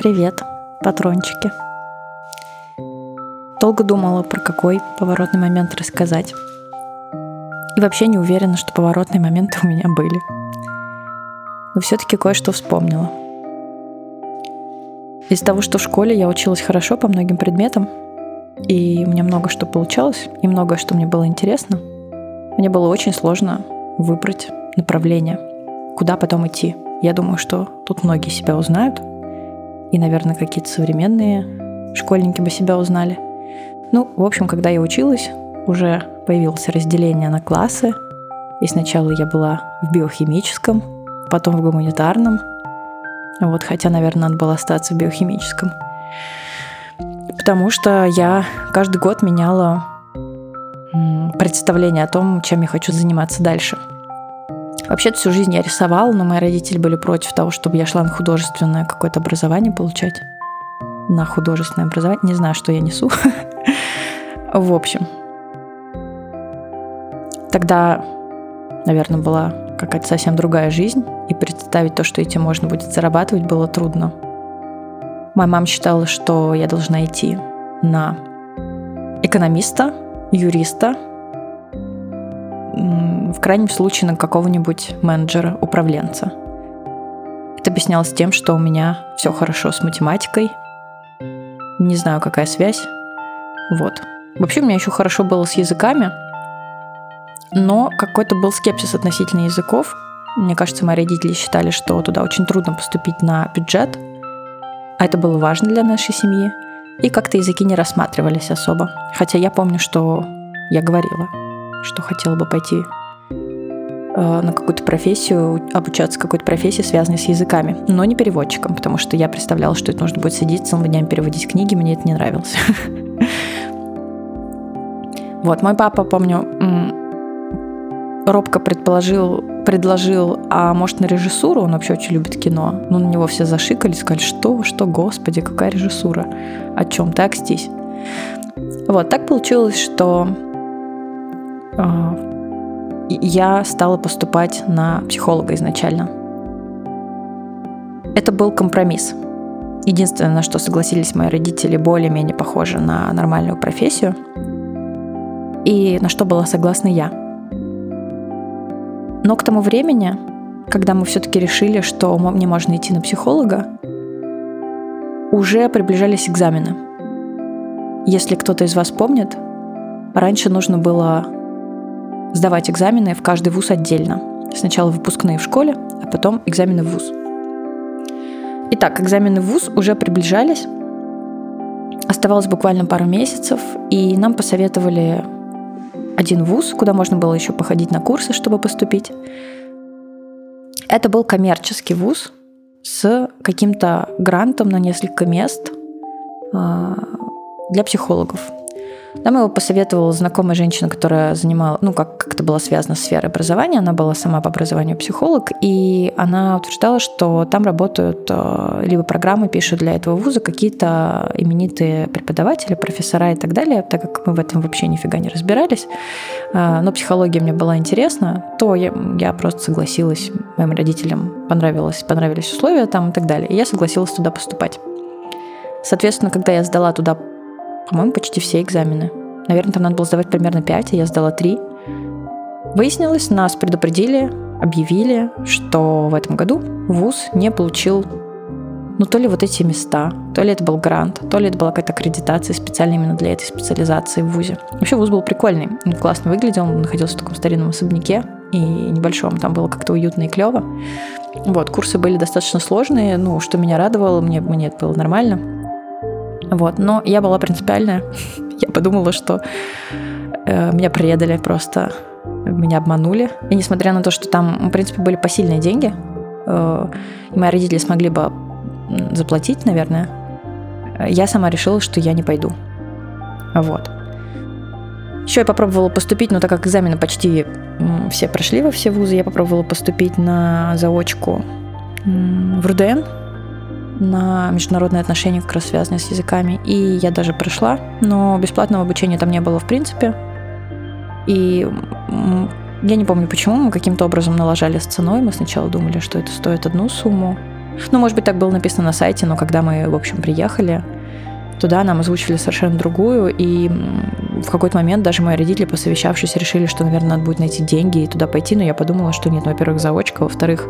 Привет, патрончики. Долго думала, про какой поворотный момент рассказать. И вообще не уверена, что поворотные моменты у меня были. Но все-таки кое-что вспомнила. Из того, что в школе я училась хорошо по многим предметам, и у меня много что получалось, и многое, что мне было интересно, мне было очень сложно выбрать направление, куда потом идти. Я думаю, что тут многие себя узнают, и, наверное, какие-то современные школьники бы себя узнали. Ну, в общем, когда я училась, уже появилось разделение на классы, и сначала я была в биохимическом, потом в гуманитарном, вот, хотя, наверное, надо было остаться в биохимическом. Потому что я каждый год меняла представление о том, чем я хочу заниматься дальше. Вообще-то всю жизнь я рисовала, но мои родители были против того, чтобы я шла на художественное какое-то образование получать. На художественное образование. Не знаю, что я несу. В общем. Тогда, наверное, была какая-то совсем другая жизнь, и представить то, что этим можно будет зарабатывать, было трудно. Моя мама считала, что я должна идти на экономиста, юриста, в крайнем случае на какого-нибудь менеджера, управленца. Это объяснялось тем, что у меня все хорошо с математикой. Не знаю, какая связь. Вот. Вообще у меня еще хорошо было с языками, но какой-то был скепсис относительно языков. Мне кажется, мои родители считали, что туда очень трудно поступить на бюджет, а это было важно для нашей семьи. И как-то языки не рассматривались особо. Хотя я помню, что я говорила, что хотела бы пойти э, на какую-то профессию, обучаться какой-то профессии, связанной с языками, но не переводчиком, потому что я представляла, что это нужно будет сидеть целыми днями переводить книги, мне это не нравилось. Вот, мой папа, помню, робко предположил, предложил, а может на режиссуру, он вообще очень любит кино. Ну, на него все зашикали, сказали, что, что, господи, какая режиссура, о чем ты окстись. Вот, так получилось, что я стала поступать на психолога изначально. Это был компромисс. Единственное, на что согласились мои родители, более-менее похоже на нормальную профессию. И на что была согласна я. Но к тому времени, когда мы все-таки решили, что мне можно идти на психолога, уже приближались экзамены. Если кто-то из вас помнит, раньше нужно было сдавать экзамены в каждый вуз отдельно. Сначала выпускные в школе, а потом экзамены в вуз. Итак, экзамены в вуз уже приближались. Оставалось буквально пару месяцев, и нам посоветовали один вуз, куда можно было еще походить на курсы, чтобы поступить. Это был коммерческий вуз с каким-то грантом на несколько мест а, для психологов. Нам его посоветовала знакомая женщина, которая занимала, ну, как, как это было связано с сферой образования. Она была сама по образованию психолог, и она утверждала, что там работают э, либо программы пишут для этого вуза какие-то именитые преподаватели, профессора и так далее, так как мы в этом вообще нифига не разбирались. Э, но психология мне была интересна, то я, я просто согласилась, моим родителям понравилось, понравились условия там и так далее, и я согласилась туда поступать. Соответственно, когда я сдала туда по-моему, почти все экзамены. Наверное, там надо было сдавать примерно 5, а я сдала 3. Выяснилось, нас предупредили, объявили, что в этом году ВУЗ не получил ну, то ли вот эти места, то ли это был грант, то ли это была какая-то аккредитация специально именно для этой специализации в ВУЗе. Вообще ВУЗ был прикольный, он классно выглядел, он находился в таком старинном особняке и небольшом, там было как-то уютно и клево. Вот, курсы были достаточно сложные, ну, что меня радовало, мне, мне это было нормально. Вот. Но я была принципиальная. Я подумала, что э, меня предали просто, меня обманули. И несмотря на то, что там, в принципе, были посильные деньги, э, мои родители смогли бы заплатить, наверное, я сама решила, что я не пойду. Вот. Еще я попробовала поступить, но так как экзамены почти все прошли во все вузы, я попробовала поступить на заочку в РУДН, на международные отношения, как раз связанные с языками. И я даже прошла, но бесплатного обучения там не было в принципе. И я не помню почему, мы каким-то образом налажали с ценой. Мы сначала думали, что это стоит одну сумму, Ну, может быть, так было написано на сайте, но когда мы, в общем, приехали, туда нам озвучили совершенно другую, и в какой-то момент даже мои родители, посовещавшись, решили, что, наверное, надо будет найти деньги и туда пойти, но я подумала, что нет, во-первых, заочка, во-вторых,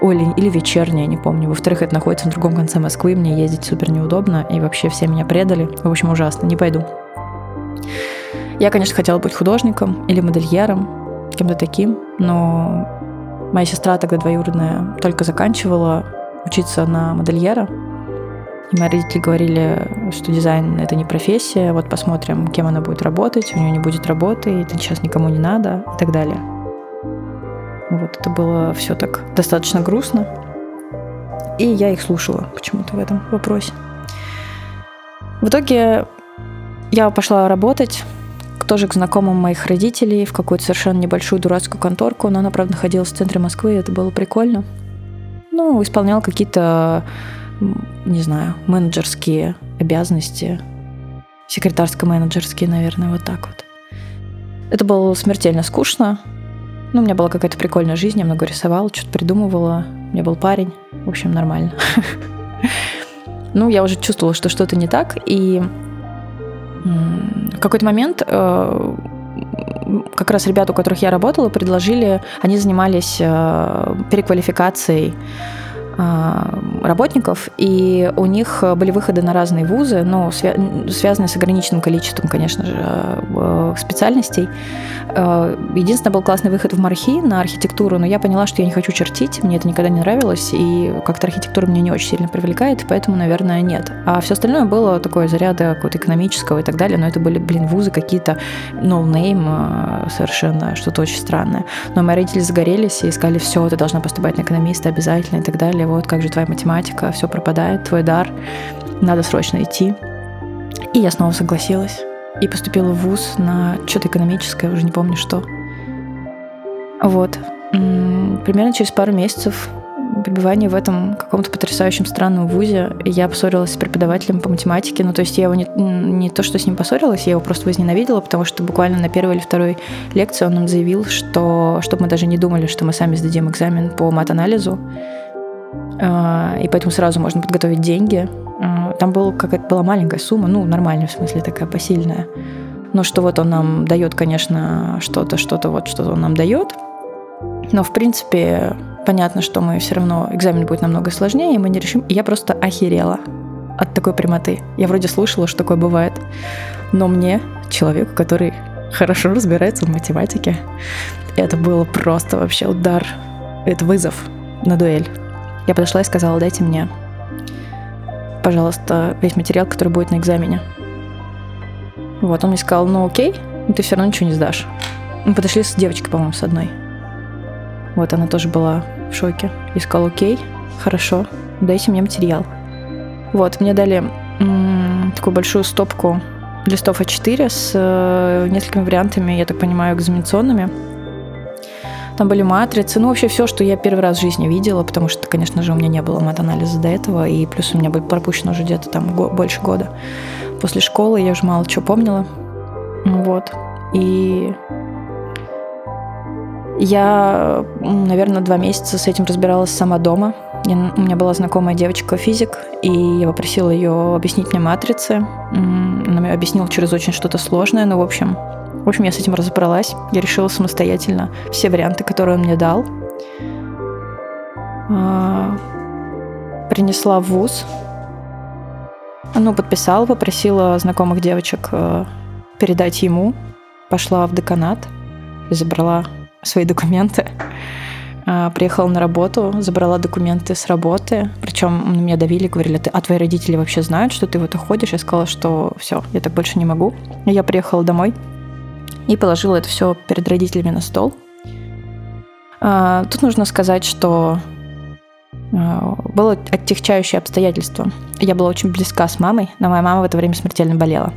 ой, или, или вечерняя, не помню, во-вторых, это находится на другом конце Москвы, мне ездить супер неудобно, и вообще все меня предали, в общем, ужасно, не пойду. Я, конечно, хотела быть художником или модельером, кем-то таким, но моя сестра тогда двоюродная только заканчивала учиться на модельера, и мои родители говорили, что дизайн — это не профессия, вот посмотрим, кем она будет работать, у нее не будет работы, это сейчас никому не надо и так далее. Вот это было все так достаточно грустно. И я их слушала почему-то в этом вопросе. В итоге я пошла работать тоже к знакомым моих родителей в какую-то совершенно небольшую дурацкую конторку, но она, правда, находилась в центре Москвы, и это было прикольно. Ну, исполнял какие-то не знаю, менеджерские обязанности, секретарско-менеджерские, наверное, вот так вот. Это было смертельно скучно. Ну, у меня была какая-то прикольная жизнь, я много рисовала, что-то придумывала. У меня был парень. В общем, нормально. Ну, я уже чувствовала, что что-то не так, и в какой-то момент э, как раз ребята, у которых я работала, предложили, они занимались э, переквалификацией работников, и у них были выходы на разные вузы, но связанные с ограниченным количеством, конечно же, э, специальностей. Э, единственное, был классный выход в Мархи на архитектуру, но я поняла, что я не хочу чертить, мне это никогда не нравилось, и как-то архитектура меня не очень сильно привлекает, поэтому, наверное, нет. А все остальное было такое заряда какого-то экономического и так далее, но это были, блин, вузы какие-то э, совершенно, что-то очень странное. Но мои родители загорелись и сказали, все, ты должна поступать на экономиста обязательно и так далее вот как же твоя математика, все пропадает, твой дар, надо срочно идти. И я снова согласилась и поступила в ВУЗ на что-то экономическое, уже не помню что. Вот. Примерно через пару месяцев пребывания в этом каком-то потрясающем странном вузе я поссорилась с преподавателем по математике. Ну, то есть я его не, не то, что с ним поссорилась, я его просто возненавидела, потому что буквально на первой или второй лекции он нам заявил, что чтобы мы даже не думали, что мы сами сдадим экзамен по мат-анализу, и поэтому сразу можно подготовить деньги. А, там была какая-то была маленькая сумма, ну, нормальная в смысле, такая посильная. Но что вот он нам дает, конечно, что-то, что-то вот, что он нам дает. Но, в принципе, понятно, что мы все равно, экзамен будет намного сложнее, и мы не решим. И я просто охерела от такой прямоты. Я вроде слышала, что такое бывает. Но мне, человеку, который хорошо разбирается в математике, это было просто вообще удар. Это вызов на дуэль. Я подошла и сказала, дайте мне, пожалуйста, весь материал, который будет на экзамене. Вот, он мне сказал, ну окей, ты все равно ничего не сдашь. Мы подошли с девочкой, по-моему, с одной. Вот, она тоже была в шоке. И сказала, окей, хорошо, дайте мне материал. Вот, мне дали такую большую стопку листов А4 с э, несколькими вариантами, я так понимаю, экзаменационными. Там были матрицы, ну вообще все, что я первый раз в жизни видела, потому что, конечно же, у меня не было мат-анализа до этого, и плюс у меня был пропущено уже где-то там го- больше года. После школы я уже мало чего помнила. Вот. И я, наверное, два месяца с этим разбиралась сама дома. Я, у меня была знакомая девочка-физик, и я попросила ее объяснить мне матрицы. Она мне объяснила через очень что-то сложное, но, в общем, в общем, я с этим разобралась. Я решила самостоятельно все варианты, которые он мне дал. А, принесла в ВУЗ. Ну, подписала, попросила знакомых девочек э, передать ему. Пошла в деканат и забрала свои документы. А, приехала на работу, забрала документы с работы. Причем на меня давили, говорили, а твои родители вообще знают, что ты вот уходишь? Я сказала, что все, я так больше не могу. Я приехала домой и положила это все перед родителями на стол. А, тут нужно сказать, что а, было оттягчающее обстоятельство. Я была очень близка с мамой, но моя мама в это время смертельно болела.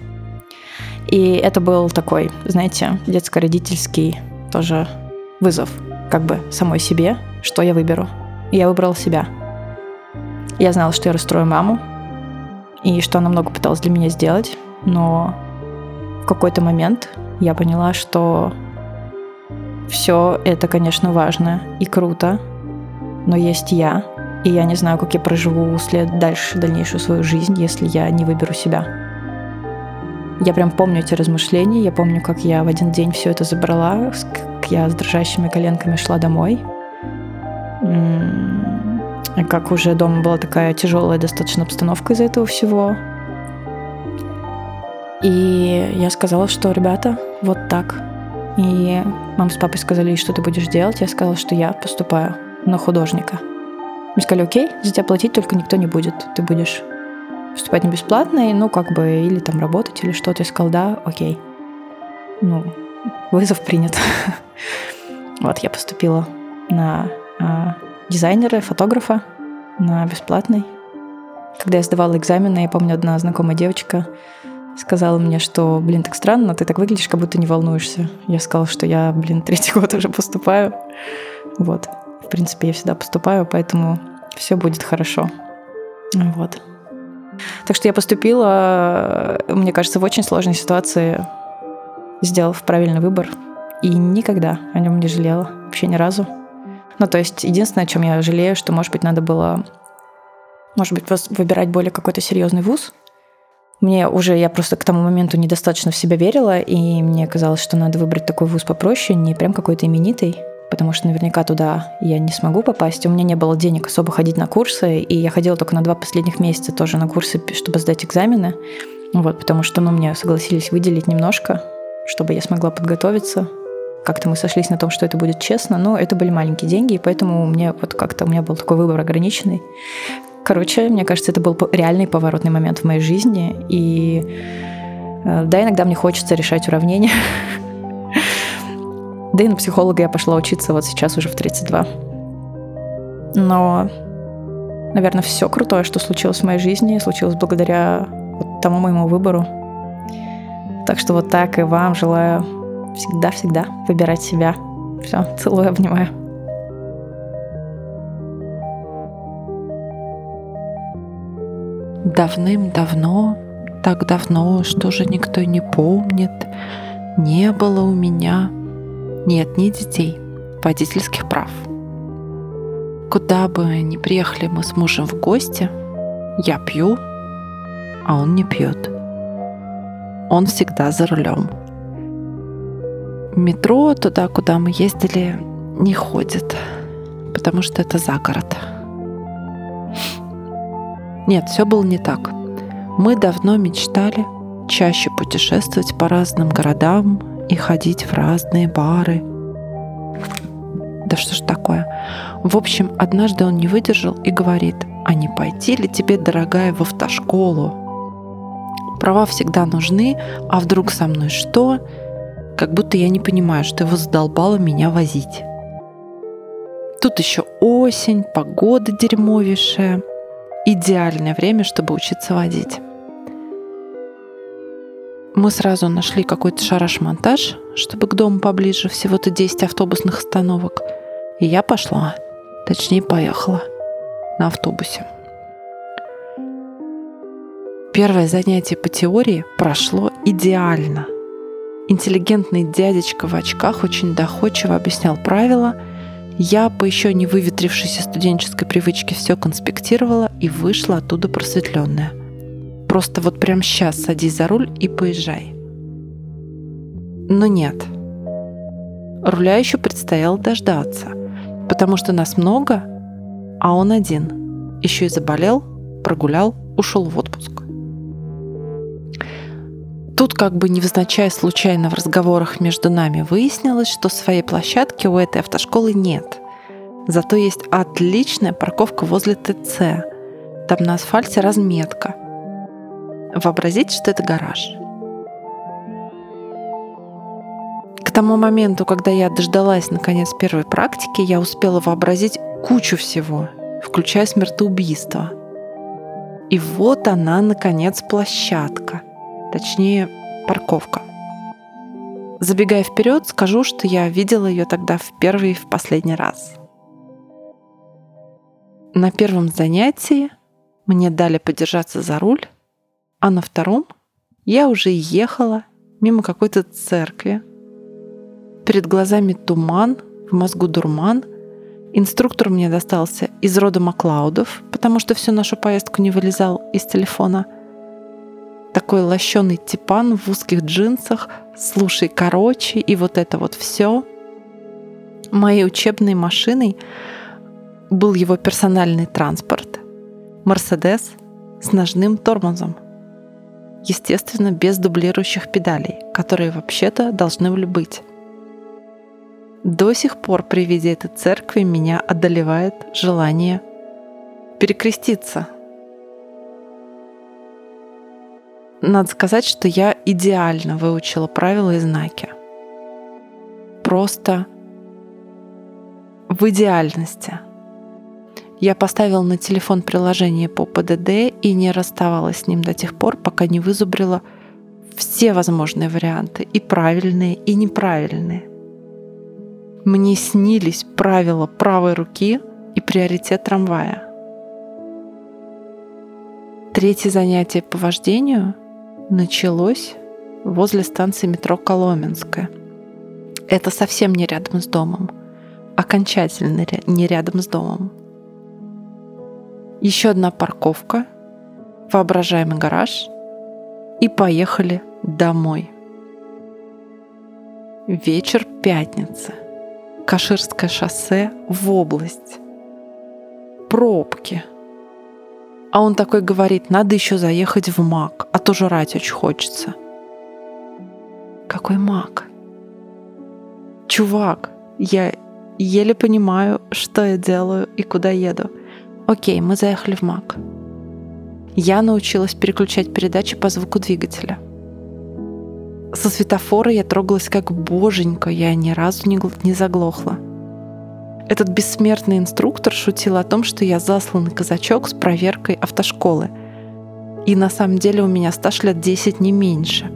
И это был такой, знаете, детско-родительский тоже вызов как бы самой себе, что я выберу. Я выбрала себя. Я знала, что я расстрою маму, и что она много пыталась для меня сделать, но в какой-то момент я поняла, что все это, конечно, важно и круто, но есть я, И я не знаю, как я проживу след дальше дальнейшую свою жизнь, если я не выберу себя. Я прям помню эти размышления, я помню, как я в один день все это забрала, как я с дрожащими коленками шла домой. Как уже дома была такая тяжелая достаточно обстановка из-за этого всего. И я сказала, что, ребята, вот так. И мама с папой сказали, что ты будешь делать. Я сказала, что я поступаю на художника. Мне сказали, окей, за тебя платить только никто не будет. Ты будешь поступать не бесплатно, и, ну, как бы, или там работать, или что-то. Я сказал, да, окей. Ну, вызов принят. вот, я поступила на а, дизайнера, фотографа, на бесплатный. Когда я сдавала экзамены, я помню, одна знакомая девочка сказала мне, что, блин, так странно, ты так выглядишь, как будто не волнуешься. Я сказала, что я, блин, третий год уже поступаю. Вот принципе, я всегда поступаю, поэтому все будет хорошо. Вот. Так что я поступила, мне кажется, в очень сложной ситуации, сделав правильный выбор. И никогда о нем не жалела. Вообще ни разу. Ну, то есть, единственное, о чем я жалею, что, может быть, надо было, может быть, выбирать более какой-то серьезный вуз. Мне уже, я просто к тому моменту недостаточно в себя верила, и мне казалось, что надо выбрать такой вуз попроще, не прям какой-то именитый потому что наверняка туда я не смогу попасть. У меня не было денег особо ходить на курсы, и я ходила только на два последних месяца тоже на курсы, чтобы сдать экзамены. Вот, потому что, ну, мне согласились выделить немножко, чтобы я смогла подготовиться. Как-то мы сошлись на том, что это будет честно, но это были маленькие деньги, и поэтому мне вот как-то у меня был такой выбор ограниченный. Короче, мне кажется, это был реальный поворотный момент в моей жизни, и э, да, иногда мне хочется решать уравнения, Да и на психолога я пошла учиться вот сейчас уже в 32. Но, наверное, все крутое, что случилось в моей жизни, случилось благодаря вот тому моему выбору. Так что вот так и вам желаю всегда-всегда выбирать себя. Все, целую, обнимаю. Давным-давно, так давно, что же никто не помнит, не было у меня нет ни детей, водительских прав. Куда бы ни приехали мы с мужем в гости, я пью, а он не пьет. Он всегда за рулем. Метро туда, куда мы ездили, не ходит, потому что это за город. Нет, все было не так. Мы давно мечтали чаще путешествовать по разным городам и ходить в разные бары. Да что ж такое? В общем, однажды он не выдержал и говорит, а не пойти ли тебе, дорогая, в автошколу? Права всегда нужны, а вдруг со мной что? Как будто я не понимаю, что его задолбало меня возить. Тут еще осень, погода дерьмовейшая. Идеальное время, чтобы учиться водить. Мы сразу нашли какой-то шараш-монтаж, чтобы к дому поближе, всего-то 10 автобусных остановок. И я пошла, точнее поехала на автобусе. Первое занятие по теории прошло идеально. Интеллигентный дядечка в очках очень доходчиво объяснял правила. Я по еще не выветрившейся студенческой привычке все конспектировала и вышла оттуда просветленная – Просто вот прямо сейчас садись за руль и поезжай. Но нет. Руля еще предстояло дождаться, потому что нас много, а он один. Еще и заболел, прогулял, ушел в отпуск. Тут как бы невзначай случайно в разговорах между нами выяснилось, что своей площадки у этой автошколы нет. Зато есть отличная парковка возле ТЦ. Там на асфальте разметка – Вообразите, что это гараж. К тому моменту, когда я дождалась наконец первой практики, я успела вообразить кучу всего, включая смертоубийство. И вот она, наконец, площадка, точнее, парковка. Забегая вперед, скажу, что я видела ее тогда в первый и в последний раз. На первом занятии мне дали подержаться за руль, а на втором я уже ехала мимо какой-то церкви. Перед глазами туман, в мозгу дурман, Инструктор мне достался из рода Маклаудов, потому что всю нашу поездку не вылезал из телефона. Такой лощеный типан в узких джинсах, слушай, короче, и вот это вот все. Моей учебной машиной был его персональный транспорт. Мерседес с ножным тормозом. Естественно, без дублирующих педалей, которые вообще-то должны были быть. До сих пор при виде этой церкви меня одолевает желание перекреститься. Надо сказать, что я идеально выучила правила и знаки. Просто в идеальности. Я поставила на телефон приложение по ПДД и не расставалась с ним до тех пор, пока не вызубрила все возможные варианты, и правильные, и неправильные. Мне снились правила правой руки и приоритет трамвая. Третье занятие по вождению началось возле станции метро Коломенская. Это совсем не рядом с домом. Окончательно не рядом с домом. Еще одна парковка, воображаемый гараж и поехали домой. Вечер пятницы. Каширское шоссе в область. Пробки. А он такой говорит, надо еще заехать в МАК, а то жрать очень хочется. Какой МАК? Чувак, я еле понимаю, что я делаю и куда еду. Окей, мы заехали в МАК. Я научилась переключать передачи по звуку двигателя – со светофора я трогалась как боженька, я ни разу не, не заглохла. Этот бессмертный инструктор шутил о том, что я засланный казачок с проверкой автошколы. И на самом деле у меня стаж лет 10 не меньше.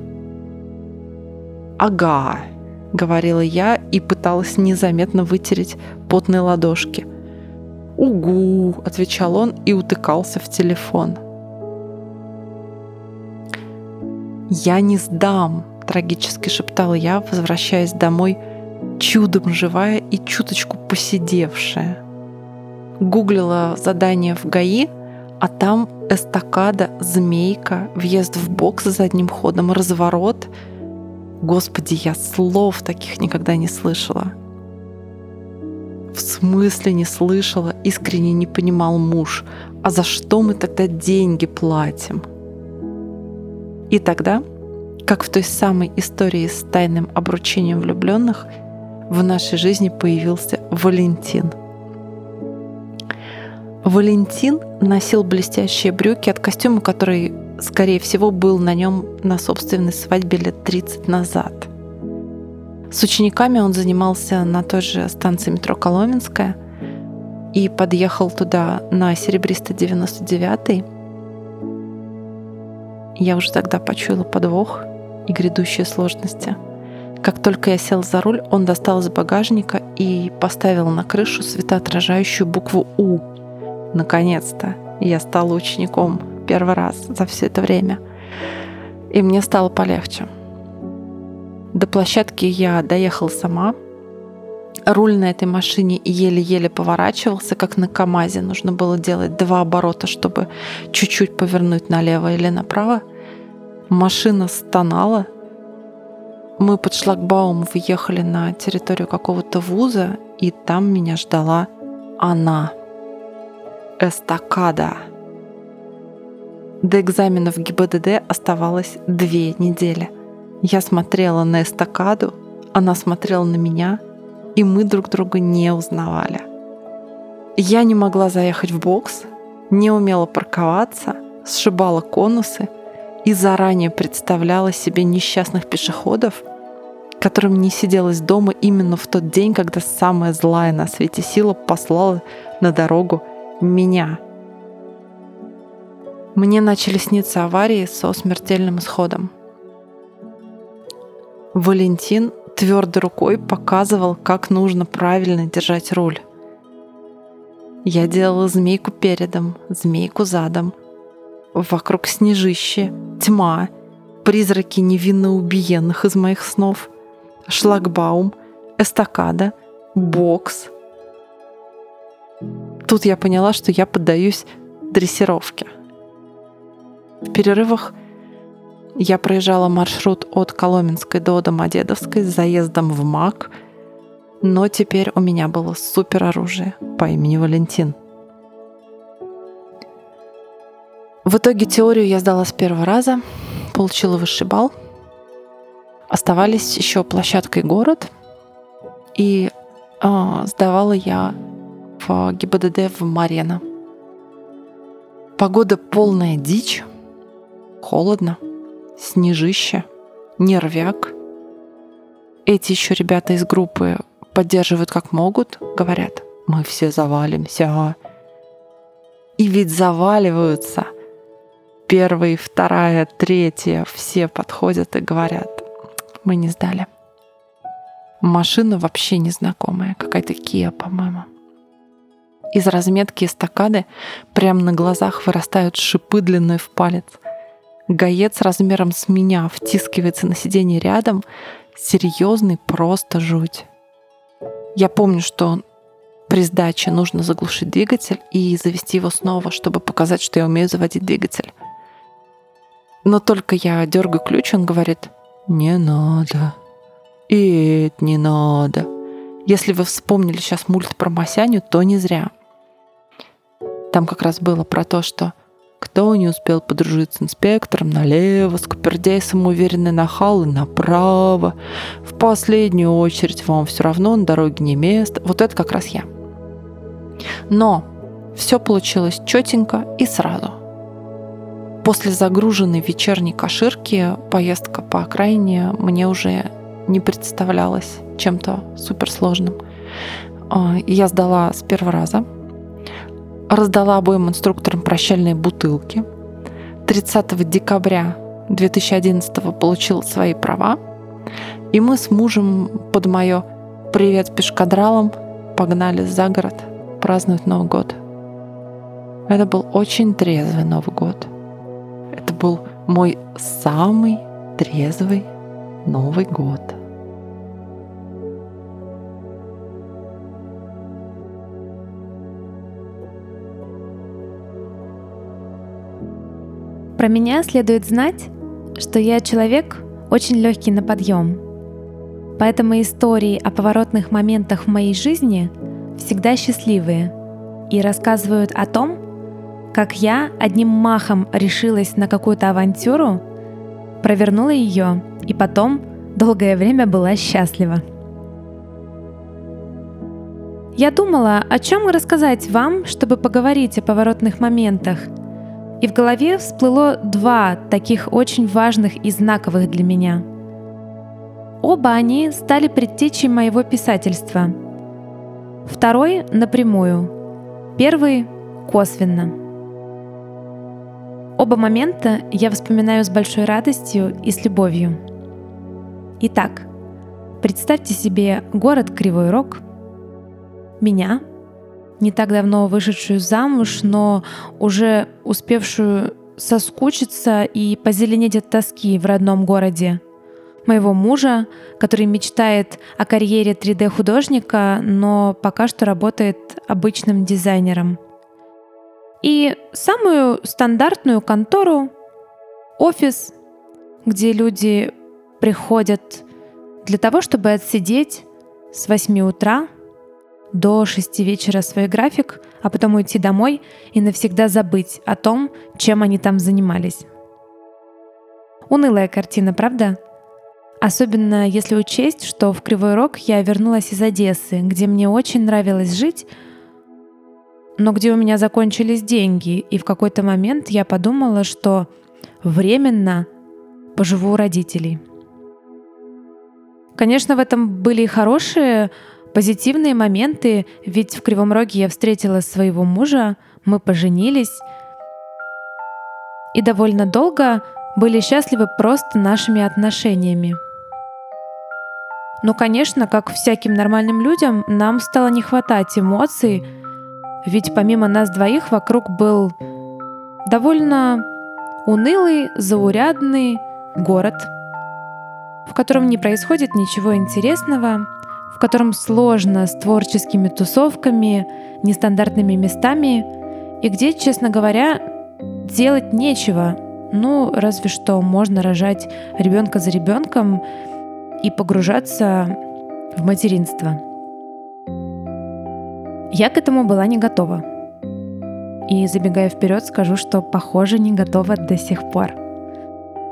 «Ага», — говорила я и пыталась незаметно вытереть потные ладошки. «Угу», — отвечал он и утыкался в телефон. «Я не сдам», трагически шептала я, возвращаясь домой, чудом живая и чуточку посидевшая. Гуглила задание в ГАИ, а там эстакада, змейка, въезд в бокс за задним ходом, разворот. Господи, я слов таких никогда не слышала. В смысле не слышала, искренне не понимал муж. А за что мы тогда деньги платим? И тогда как в той самой истории с тайным обручением влюбленных, в нашей жизни появился Валентин. Валентин носил блестящие брюки от костюма, который, скорее всего, был на нем на собственной свадьбе лет 30 назад. С учениками он занимался на той же станции метро Коломенская и подъехал туда на серебристо 99 Я уже тогда почуяла подвох — и грядущие сложности. Как только я сел за руль, он достал из багажника и поставил на крышу светоотражающую букву «У». Наконец-то я стала учеником первый раз за все это время. И мне стало полегче. До площадки я доехал сама. Руль на этой машине еле-еле поворачивался, как на КАМАЗе. Нужно было делать два оборота, чтобы чуть-чуть повернуть налево или направо. Машина стонала. Мы под шлагбаум въехали на территорию какого-то вуза, и там меня ждала она. Эстакада. До экзаменов ГИБДД оставалось две недели. Я смотрела на эстакаду, она смотрела на меня, и мы друг друга не узнавали. Я не могла заехать в бокс, не умела парковаться, сшибала конусы — и заранее представляла себе несчастных пешеходов, которым не сиделось дома именно в тот день, когда самая злая на свете сила послала на дорогу меня. Мне начали сниться аварии со смертельным исходом. Валентин твердой рукой показывал, как нужно правильно держать руль. Я делала змейку передом, змейку задом — Вокруг снежище, тьма, призраки невинно убиенных из моих снов, шлагбаум, эстакада, бокс. тут я поняла, что я поддаюсь дрессировке. В перерывах я проезжала маршрут от Коломенской до Домодедовской с заездом в МАК, но теперь у меня было супер оружие по имени Валентин. В итоге теорию я сдала с первого раза, получила высший балл. Оставались еще площадка и город. И э, сдавала я в ГИБДД в Марена. Погода полная дичь, холодно, снежище, нервяк. Эти еще ребята из группы поддерживают как могут, говорят, мы все завалимся. И ведь заваливаются. Первая, вторая, третья, все подходят и говорят, мы не сдали. Машина вообще незнакомая, какая-то Kia, по-моему. Из разметки эстакады прямо на глазах вырастают шипы длиной в палец. Гаец размером с меня втискивается на сиденье рядом. Серьезный просто жуть. Я помню, что при сдаче нужно заглушить двигатель и завести его снова, чтобы показать, что я умею заводить двигатель. Но только я дергаю ключ, он говорит, не надо. И это не надо. Если вы вспомнили сейчас мульт про Масяню, то не зря. Там как раз было про то, что кто не успел подружиться с инспектором налево, скупердей самоуверенный нахал и направо. В последнюю очередь вам все равно на дороге не место. Вот это как раз я. Но все получилось четенько и сразу. После загруженной вечерней каширки поездка по окраине мне уже не представлялась чем-то суперсложным. А, я сдала с первого раза – раздала обоим инструкторам прощальные бутылки. 30 декабря 2011 получил свои права. И мы с мужем под мое «Привет пешкадралом» погнали за город праздновать Новый год. Это был очень трезвый Новый год. Был мой самый трезвый Новый год. Про меня следует знать, что я человек очень легкий на подъем. Поэтому истории о поворотных моментах в моей жизни всегда счастливые и рассказывают о том, как я одним махом решилась на какую-то авантюру, провернула ее и потом долгое время была счастлива. Я думала, о чем рассказать вам, чтобы поговорить о поворотных моментах – и в голове всплыло два таких очень важных и знаковых для меня. Оба они стали предтечей моего писательства. Второй — напрямую, первый — косвенно. Оба момента я вспоминаю с большой радостью и с любовью. Итак, представьте себе город Кривой Рог, меня — не так давно вышедшую замуж, но уже успевшую соскучиться и позеленеть от тоски в родном городе. Моего мужа, который мечтает о карьере 3D-художника, но пока что работает обычным дизайнером. И самую стандартную контору, офис, где люди приходят для того, чтобы отсидеть с 8 утра до шести вечера свой график, а потом уйти домой и навсегда забыть о том, чем они там занимались. Унылая картина, правда? Особенно если учесть, что в Кривой Рог я вернулась из Одессы, где мне очень нравилось жить, но где у меня закончились деньги, и в какой-то момент я подумала, что временно поживу у родителей. Конечно, в этом были и хорошие позитивные моменты, ведь в Кривом Роге я встретила своего мужа, мы поженились и довольно долго были счастливы просто нашими отношениями. Но, конечно, как всяким нормальным людям, нам стало не хватать эмоций, ведь помимо нас двоих вокруг был довольно унылый, заурядный город, в котором не происходит ничего интересного, в котором сложно с творческими тусовками, нестандартными местами, и где, честно говоря, делать нечего. Ну, разве что можно рожать ребенка за ребенком и погружаться в материнство. Я к этому была не готова. И забегая вперед, скажу, что, похоже, не готова до сих пор.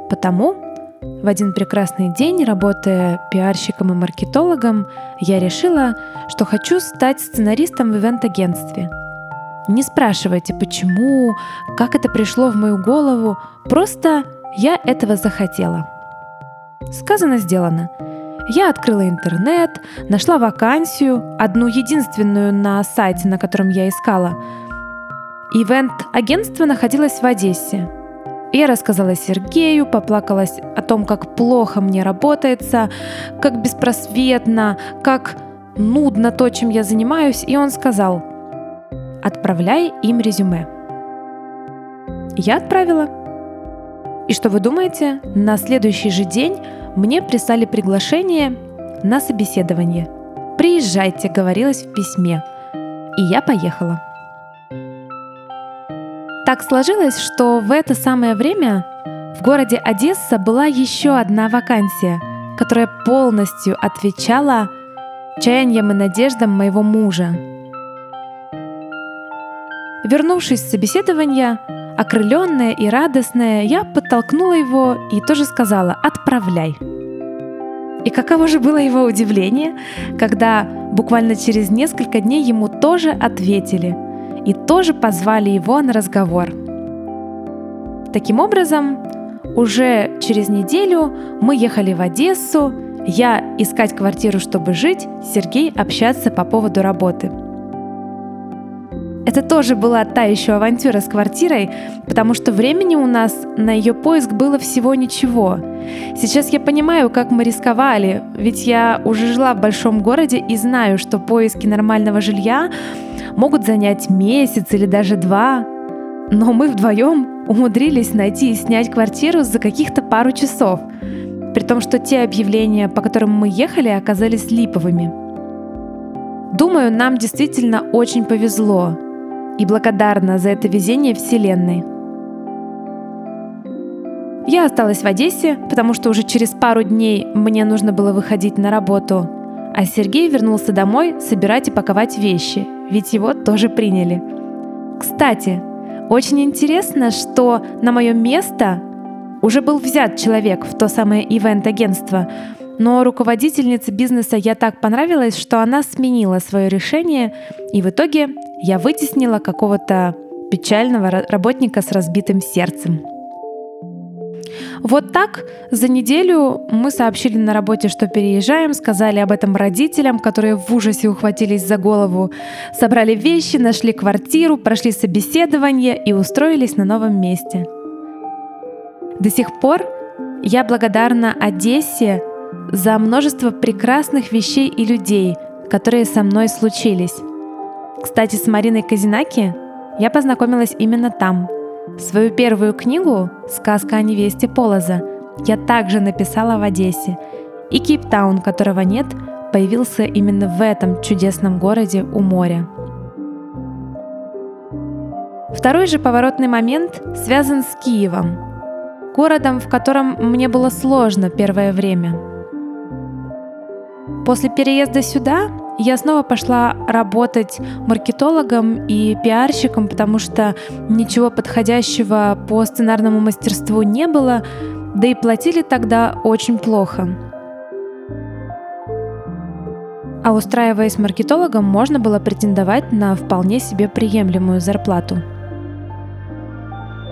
Потому в один прекрасный день, работая пиарщиком и маркетологом, я решила, что хочу стать сценаристом в ивент-агентстве. Не спрашивайте, почему, как это пришло в мою голову, просто я этого захотела. Сказано, сделано. Я открыла интернет, нашла вакансию, одну единственную на сайте, на котором я искала. Ивент-агентство находилось в Одессе. Я рассказала Сергею, поплакалась о том, как плохо мне работается, как беспросветно, как нудно то, чем я занимаюсь, и он сказал, отправляй им резюме. Я отправила. И что вы думаете? На следующий же день мне прислали приглашение на собеседование. «Приезжайте», — говорилось в письме. И я поехала. Так сложилось, что в это самое время в городе Одесса была еще одна вакансия, которая полностью отвечала чаяниям и надеждам моего мужа. Вернувшись с собеседования, окрыленная и радостная, я подтолкнула его и тоже сказала «отправляй». И каково же было его удивление, когда буквально через несколько дней ему тоже ответили – и тоже позвали его на разговор. Таким образом, уже через неделю мы ехали в Одессу, я искать квартиру, чтобы жить, Сергей общаться по поводу работы. Это тоже была та еще авантюра с квартирой, потому что времени у нас на ее поиск было всего ничего. Сейчас я понимаю, как мы рисковали, ведь я уже жила в большом городе и знаю, что поиски нормального жилья могут занять месяц или даже два. Но мы вдвоем умудрились найти и снять квартиру за каких-то пару часов, при том, что те объявления, по которым мы ехали, оказались липовыми. Думаю, нам действительно очень повезло и благодарна за это везение Вселенной. Я осталась в Одессе, потому что уже через пару дней мне нужно было выходить на работу, а Сергей вернулся домой собирать и паковать вещи, ведь его тоже приняли. Кстати, очень интересно, что на мое место уже был взят человек в то самое ивент-агентство, но руководительнице бизнеса я так понравилась, что она сменила свое решение, и в итоге я вытеснила какого-то печального работника с разбитым сердцем. Вот так за неделю мы сообщили на работе, что переезжаем, сказали об этом родителям, которые в ужасе ухватились за голову, собрали вещи, нашли квартиру, прошли собеседование и устроились на новом месте. До сих пор я благодарна Одессе за множество прекрасных вещей и людей, которые со мной случились. Кстати, с Мариной Казинаки я познакомилась именно там, Свою первую книгу «Сказка о невесте Полоза» я также написала в Одессе, и Кейптаун, которого нет, появился именно в этом чудесном городе у моря. Второй же поворотный момент связан с Киевом, городом, в котором мне было сложно первое время. После переезда сюда я снова пошла работать маркетологом и пиарщиком, потому что ничего подходящего по сценарному мастерству не было, да и платили тогда очень плохо. А устраиваясь маркетологом, можно было претендовать на вполне себе приемлемую зарплату.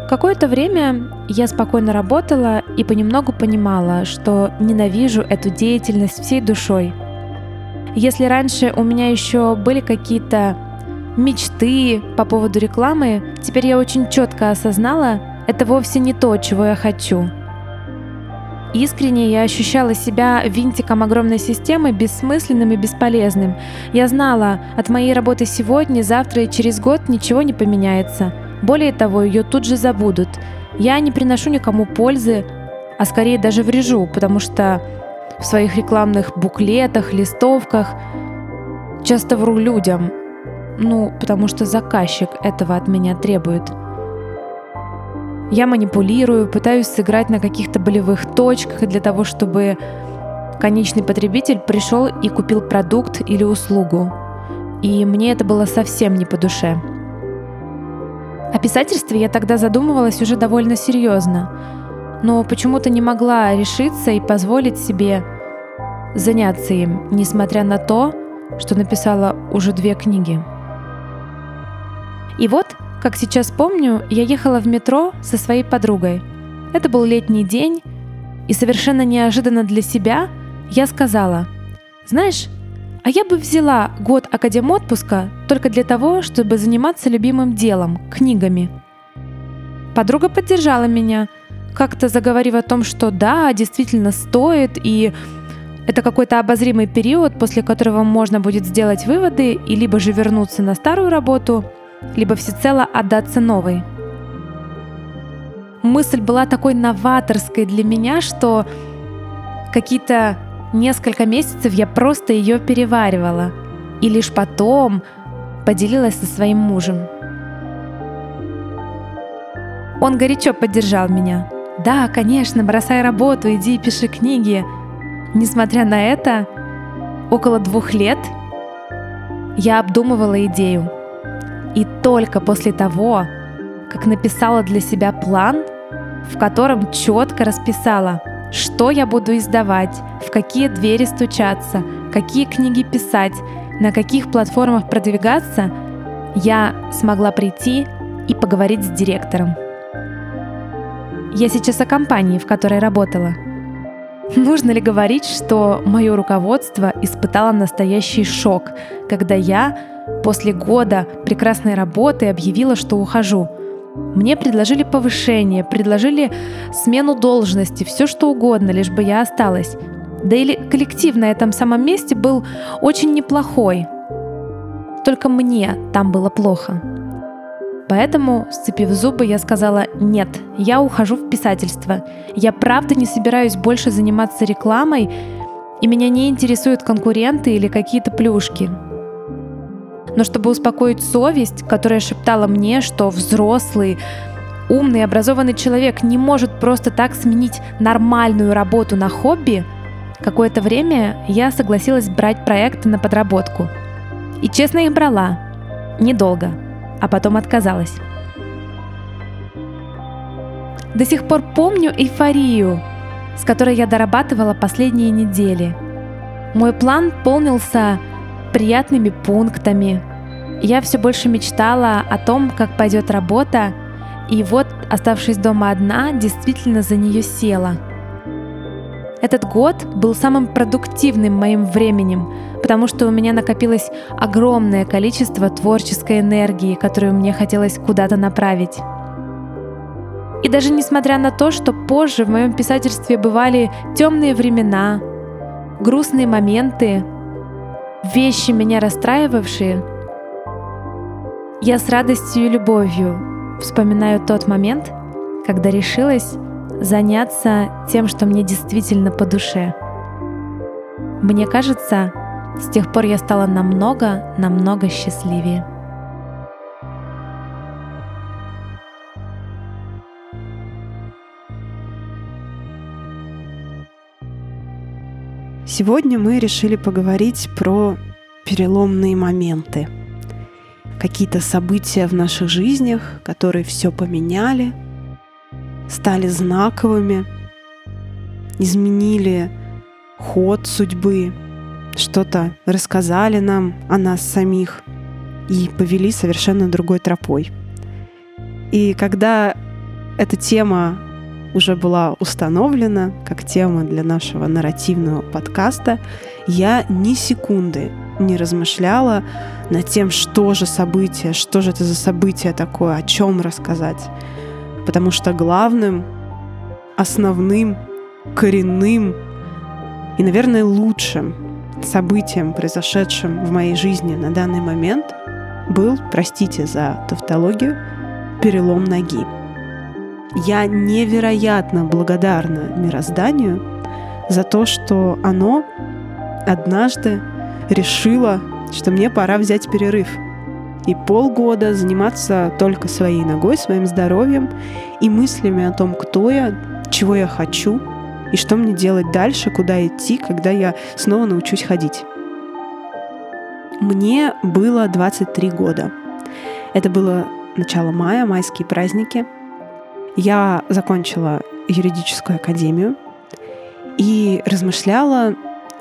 Какое-то время я спокойно работала и понемногу понимала, что ненавижу эту деятельность всей душой – если раньше у меня еще были какие-то мечты по поводу рекламы, теперь я очень четко осознала, это вовсе не то, чего я хочу. Искренне я ощущала себя винтиком огромной системы, бессмысленным и бесполезным. Я знала, от моей работы сегодня, завтра и через год ничего не поменяется. Более того, ее тут же забудут. Я не приношу никому пользы, а скорее даже врежу, потому что в своих рекламных буклетах, листовках. Часто вру людям, ну, потому что заказчик этого от меня требует. Я манипулирую, пытаюсь сыграть на каких-то болевых точках для того, чтобы конечный потребитель пришел и купил продукт или услугу. И мне это было совсем не по душе. О писательстве я тогда задумывалась уже довольно серьезно, но почему-то не могла решиться и позволить себе заняться им, несмотря на то, что написала уже две книги. И вот, как сейчас помню, я ехала в метро со своей подругой. Это был летний день, и совершенно неожиданно для себя я сказала, «Знаешь, а я бы взяла год академ отпуска только для того, чтобы заниматься любимым делом, книгами. Подруга поддержала меня, как-то заговорив о том, что да, действительно стоит, и это какой-то обозримый период, после которого можно будет сделать выводы и либо же вернуться на старую работу, либо всецело отдаться новой. Мысль была такой новаторской для меня, что какие-то Несколько месяцев я просто ее переваривала. И лишь потом поделилась со своим мужем. Он горячо поддержал меня. Да, конечно, бросай работу, иди и пиши книги. Несмотря на это, около двух лет я обдумывала идею. И только после того, как написала для себя план, в котором четко расписала – что я буду издавать, в какие двери стучаться, какие книги писать, на каких платформах продвигаться, я смогла прийти и поговорить с директором. Я сейчас о компании, в которой работала. Нужно ли говорить, что мое руководство испытало настоящий шок, когда я после года прекрасной работы объявила, что ухожу – мне предложили повышение, предложили смену должности, все что угодно, лишь бы я осталась. Да или коллектив на этом самом месте был очень неплохой. Только мне там было плохо. Поэтому, сцепив зубы, я сказала «нет, я ухожу в писательство. Я правда не собираюсь больше заниматься рекламой, и меня не интересуют конкуренты или какие-то плюшки. Но чтобы успокоить совесть, которая шептала мне, что взрослый, умный, образованный человек не может просто так сменить нормальную работу на хобби, какое-то время я согласилась брать проекты на подработку. И честно их брала. Недолго. А потом отказалась. До сих пор помню эйфорию, с которой я дорабатывала последние недели. Мой план полнился приятными пунктами. Я все больше мечтала о том, как пойдет работа, и вот, оставшись дома одна, действительно за нее села. Этот год был самым продуктивным моим временем, потому что у меня накопилось огромное количество творческой энергии, которую мне хотелось куда-то направить. И даже несмотря на то, что позже в моем писательстве бывали темные времена, грустные моменты, вещи, меня расстраивавшие, я с радостью и любовью вспоминаю тот момент, когда решилась заняться тем, что мне действительно по душе. Мне кажется, с тех пор я стала намного, намного счастливее. Сегодня мы решили поговорить про переломные моменты. Какие-то события в наших жизнях, которые все поменяли, стали знаковыми, изменили ход судьбы, что-то рассказали нам о нас самих и повели совершенно другой тропой. И когда эта тема уже была установлена как тема для нашего нарративного подкаста, я ни секунды не размышляла над тем, что же событие, что же это за событие такое, о чем рассказать. Потому что главным, основным, коренным и, наверное, лучшим событием, произошедшим в моей жизни на данный момент, был, простите за тавтологию, перелом ноги. Я невероятно благодарна мирозданию за то, что оно однажды решило, что мне пора взять перерыв и полгода заниматься только своей ногой, своим здоровьем и мыслями о том, кто я, чего я хочу и что мне делать дальше, куда идти, когда я снова научусь ходить. Мне было 23 года. Это было начало мая, майские праздники. Я закончила юридическую академию и размышляла,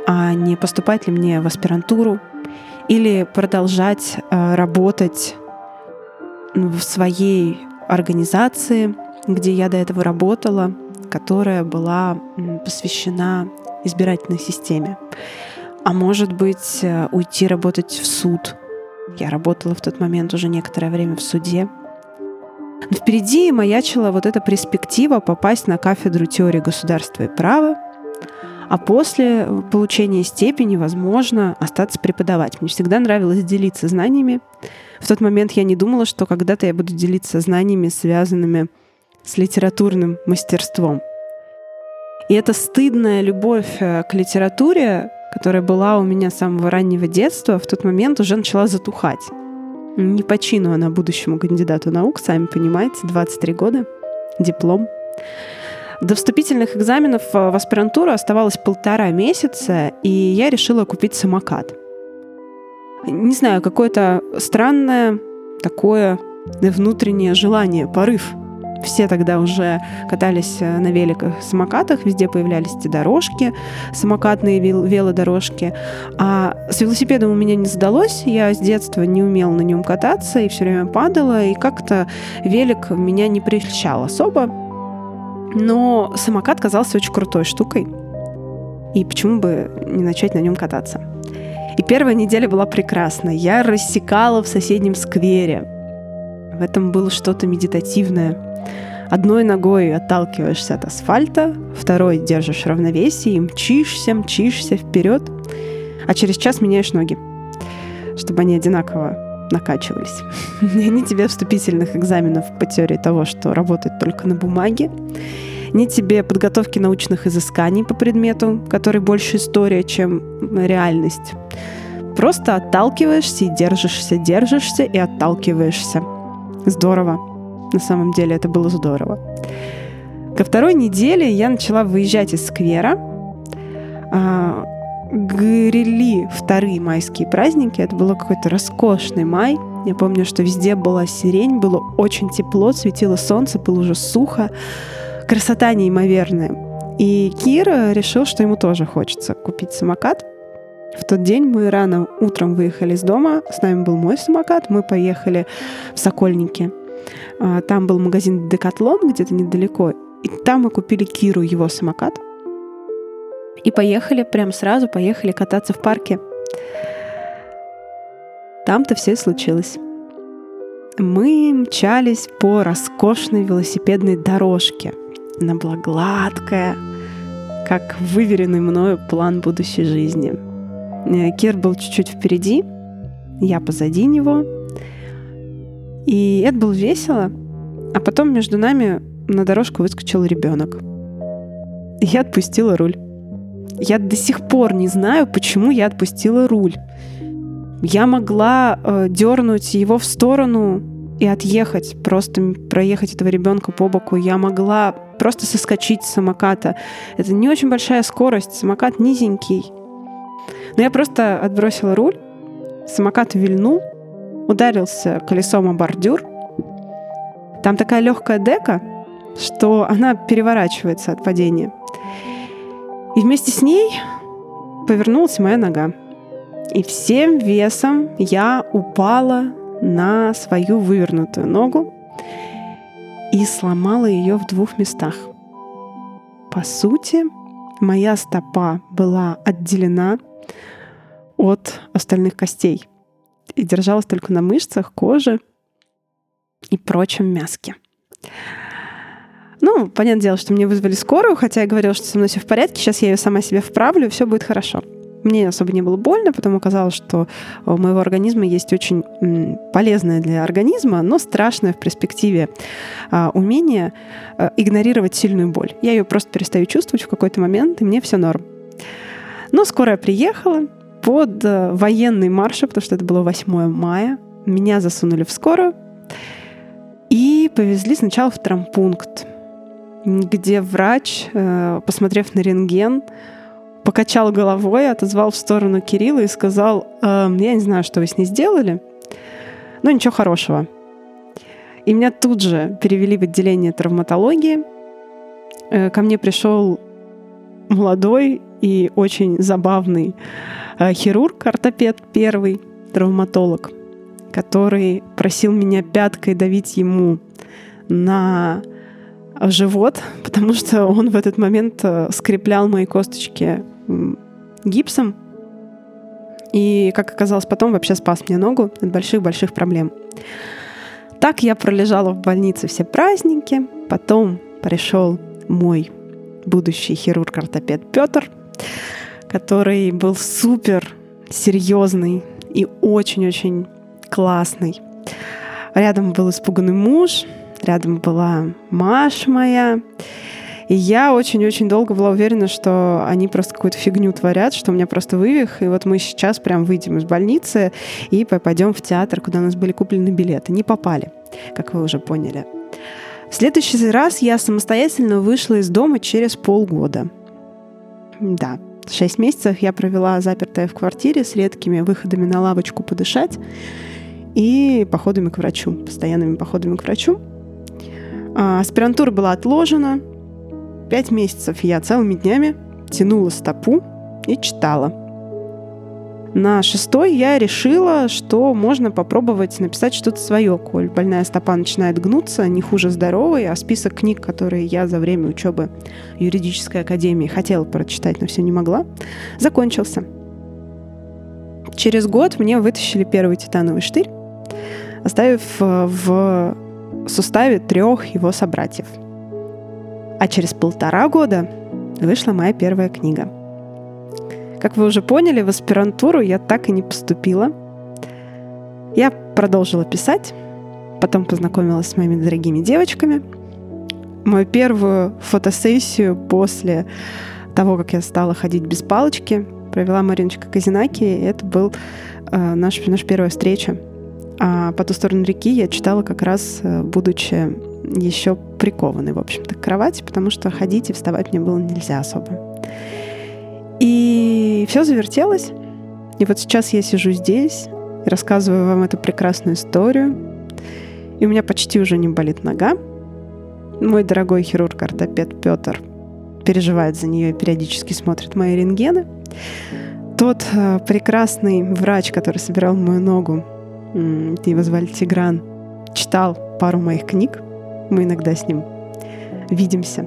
а не поступать ли мне в аспирантуру или продолжать э, работать в своей организации, где я до этого работала, которая была посвящена избирательной системе. А может быть, э, уйти работать в суд. Я работала в тот момент уже некоторое время в суде. Впереди маячила вот эта перспектива попасть на кафедру теории государства и права, а после получения степени, возможно, остаться преподавать. Мне всегда нравилось делиться знаниями. В тот момент я не думала, что когда-то я буду делиться знаниями, связанными с литературным мастерством. И эта стыдная любовь э, к литературе, которая была у меня с самого раннего детства, в тот момент уже начала затухать. Не по чину она будущему кандидату наук, сами понимаете, 23 года, диплом. До вступительных экзаменов э, в аспирантуру оставалось полтора месяца, и я решила купить самокат. Не знаю, какое-то странное такое внутреннее желание, порыв. Все тогда уже катались э, на великах, самокатах, везде появлялись эти дорожки, самокатные велодорожки. А с велосипедом у меня не задалось, я с детства не умела на нем кататься и все время падала, и как-то велик меня не прельщал особо. Но самокат казался очень крутой штукой. И почему бы не начать на нем кататься? И первая неделя была прекрасна. Я рассекала в соседнем сквере. В этом было что-то медитативное. Одной ногой отталкиваешься от асфальта, второй держишь равновесие и мчишься, мчишься вперед, а через час меняешь ноги, чтобы они одинаково накачивались. Ни тебе вступительных экзаменов по теории того, что работает только на бумаге, ни тебе подготовки научных изысканий по предмету, который больше история, чем реальность. Просто отталкиваешься и держишься, держишься и отталкиваешься. Здорово. На самом деле это было здорово. Ко второй неделе я начала выезжать из сквера. А, грели вторые майские праздники. Это был какой-то роскошный май. Я помню, что везде была сирень, было очень тепло, светило солнце, было уже сухо. Красота неимоверная. И Кир решил, что ему тоже хочется купить самокат. В тот день мы рано утром выехали из дома, с нами был мой самокат, мы поехали в Сокольники. А, там был магазин Декатлон где-то недалеко, и там мы купили Киру его самокат — и поехали, прям сразу поехали кататься в парке. Там-то все случилось. Мы мчались по роскошной велосипедной дорожке. Она была гладкая, как выверенный мною план будущей жизни. Э, Кир был чуть-чуть впереди, я позади него. И это было весело. А потом между нами на дорожку выскочил ребенок. Я отпустила руль. Я до сих пор не знаю, почему я отпустила руль. Я могла э, дернуть его в сторону и отъехать, просто проехать этого ребенка по боку. Я могла просто соскочить с самоката. Это не очень большая скорость, самокат низенький. Но я просто отбросила руль, самокат вильнул, ударился колесом о бордюр. Там такая легкая дека, что она переворачивается от падения. И вместе с ней повернулась моя нога. И всем весом я упала на свою вывернутую ногу и сломала ее в двух местах. По сути, моя стопа была отделена от остальных костей и держалась только на мышцах, коже и прочем мяске. Ну, понятное дело, что мне вызвали скорую, хотя я говорила, что со мной все в порядке, сейчас я ее сама себе вправлю, все будет хорошо. Мне особо не было больно, потому оказалось, что у моего организма есть очень полезное для организма, но страшное в перспективе а, умение а, игнорировать сильную боль. Я ее просто перестаю чувствовать в какой-то момент, и мне все норм. Но скоро я приехала под э, военный марш, потому что это было 8 мая. Меня засунули в скорую и повезли сначала в травмпункт, где врач, э, посмотрев на рентген, покачал головой, отозвал в сторону Кирилла и сказал, э, я не знаю, что вы с ней сделали, но ничего хорошего. И меня тут же перевели в отделение травматологии. Э, ко мне пришел молодой и очень забавный хирург, ортопед первый, травматолог, который просил меня пяткой давить ему на живот, потому что он в этот момент э, скреплял мои косточки гипсом. И, как оказалось потом, вообще спас мне ногу от больших-больших проблем. Так я пролежала в больнице все праздники. Потом пришел мой будущий хирург-ортопед Петр, который был супер серьезный и очень-очень классный. Рядом был испуганный муж, рядом была Маша моя. И я очень-очень долго была уверена, что они просто какую-то фигню творят, что у меня просто вывих. И вот мы сейчас прям выйдем из больницы и пойдем в театр, куда у нас были куплены билеты. Не попали, как вы уже поняли. В следующий раз я самостоятельно вышла из дома через полгода. Да, шесть месяцев я провела запертая в квартире с редкими выходами на лавочку подышать и походами к врачу, постоянными походами к врачу. А, аспирантура была отложена, Пять месяцев я целыми днями тянула стопу и читала. На шестой я решила, что можно попробовать написать что-то свое, коль больная стопа начинает гнуться, не хуже здоровой, а список книг, которые я за время учебы юридической академии хотела прочитать, но все не могла, закончился. Через год мне вытащили первый титановый штырь, оставив в суставе трех его собратьев – а через полтора года вышла моя первая книга. Как вы уже поняли, в аспирантуру я так и не поступила. Я продолжила писать, потом познакомилась с моими дорогими девочками. Мою первую фотосессию после того, как я стала ходить без палочки, провела Мариночка Казинаки, и это был э, наш, наша первая встреча. А по ту сторону реки я читала как раз, э, будучи еще прикованный, в общем-то, к кровати, потому что ходить и вставать мне было нельзя особо. И все завертелось. И вот сейчас я сижу здесь и рассказываю вам эту прекрасную историю. И у меня почти уже не болит нога. Мой дорогой хирург-ортопед Петр переживает за нее и периодически смотрит мои рентгены. Тот э, прекрасный врач, который собирал мою ногу, его звали Тигран, читал пару моих книг, мы иногда с ним видимся.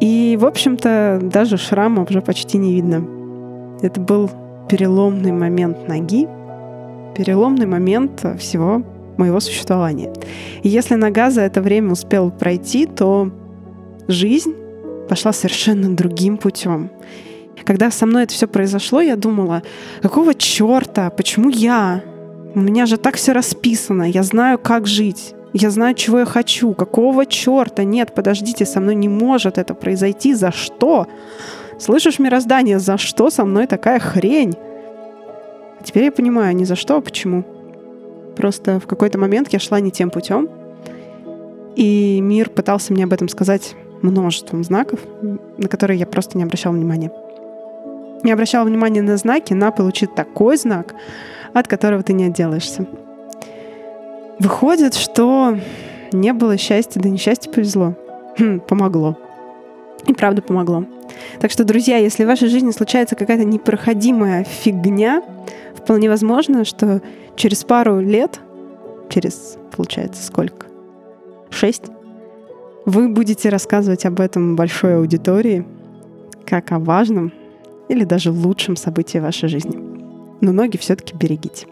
И, в общем-то, даже шрама уже почти не видно. Это был переломный момент ноги, переломный момент всего моего существования. И если нога за это время успела пройти, то жизнь пошла совершенно другим путем. Когда со мной это все произошло, я думала, какого черта, почему я? У меня же так все расписано, я знаю, как жить. Я знаю, чего я хочу. Какого черта? Нет, подождите, со мной не может это произойти. За что? Слышишь, мироздание, за что со мной такая хрень? теперь я понимаю, не за что, а почему. Просто в какой-то момент я шла не тем путем, и мир пытался мне об этом сказать множеством знаков, на которые я просто не обращала внимания. Не обращала внимания на знаки, на получить такой знак, от которого ты не отделаешься. Выходит, что не было счастья, да несчастье повезло. Хм, помогло. И правда помогло. Так что, друзья, если в вашей жизни случается какая-то непроходимая фигня, вполне возможно, что через пару лет, через, получается, сколько? Шесть, вы будете рассказывать об этом большой аудитории, как о важном или даже лучшем событии вашей жизни. Но ноги все-таки берегите.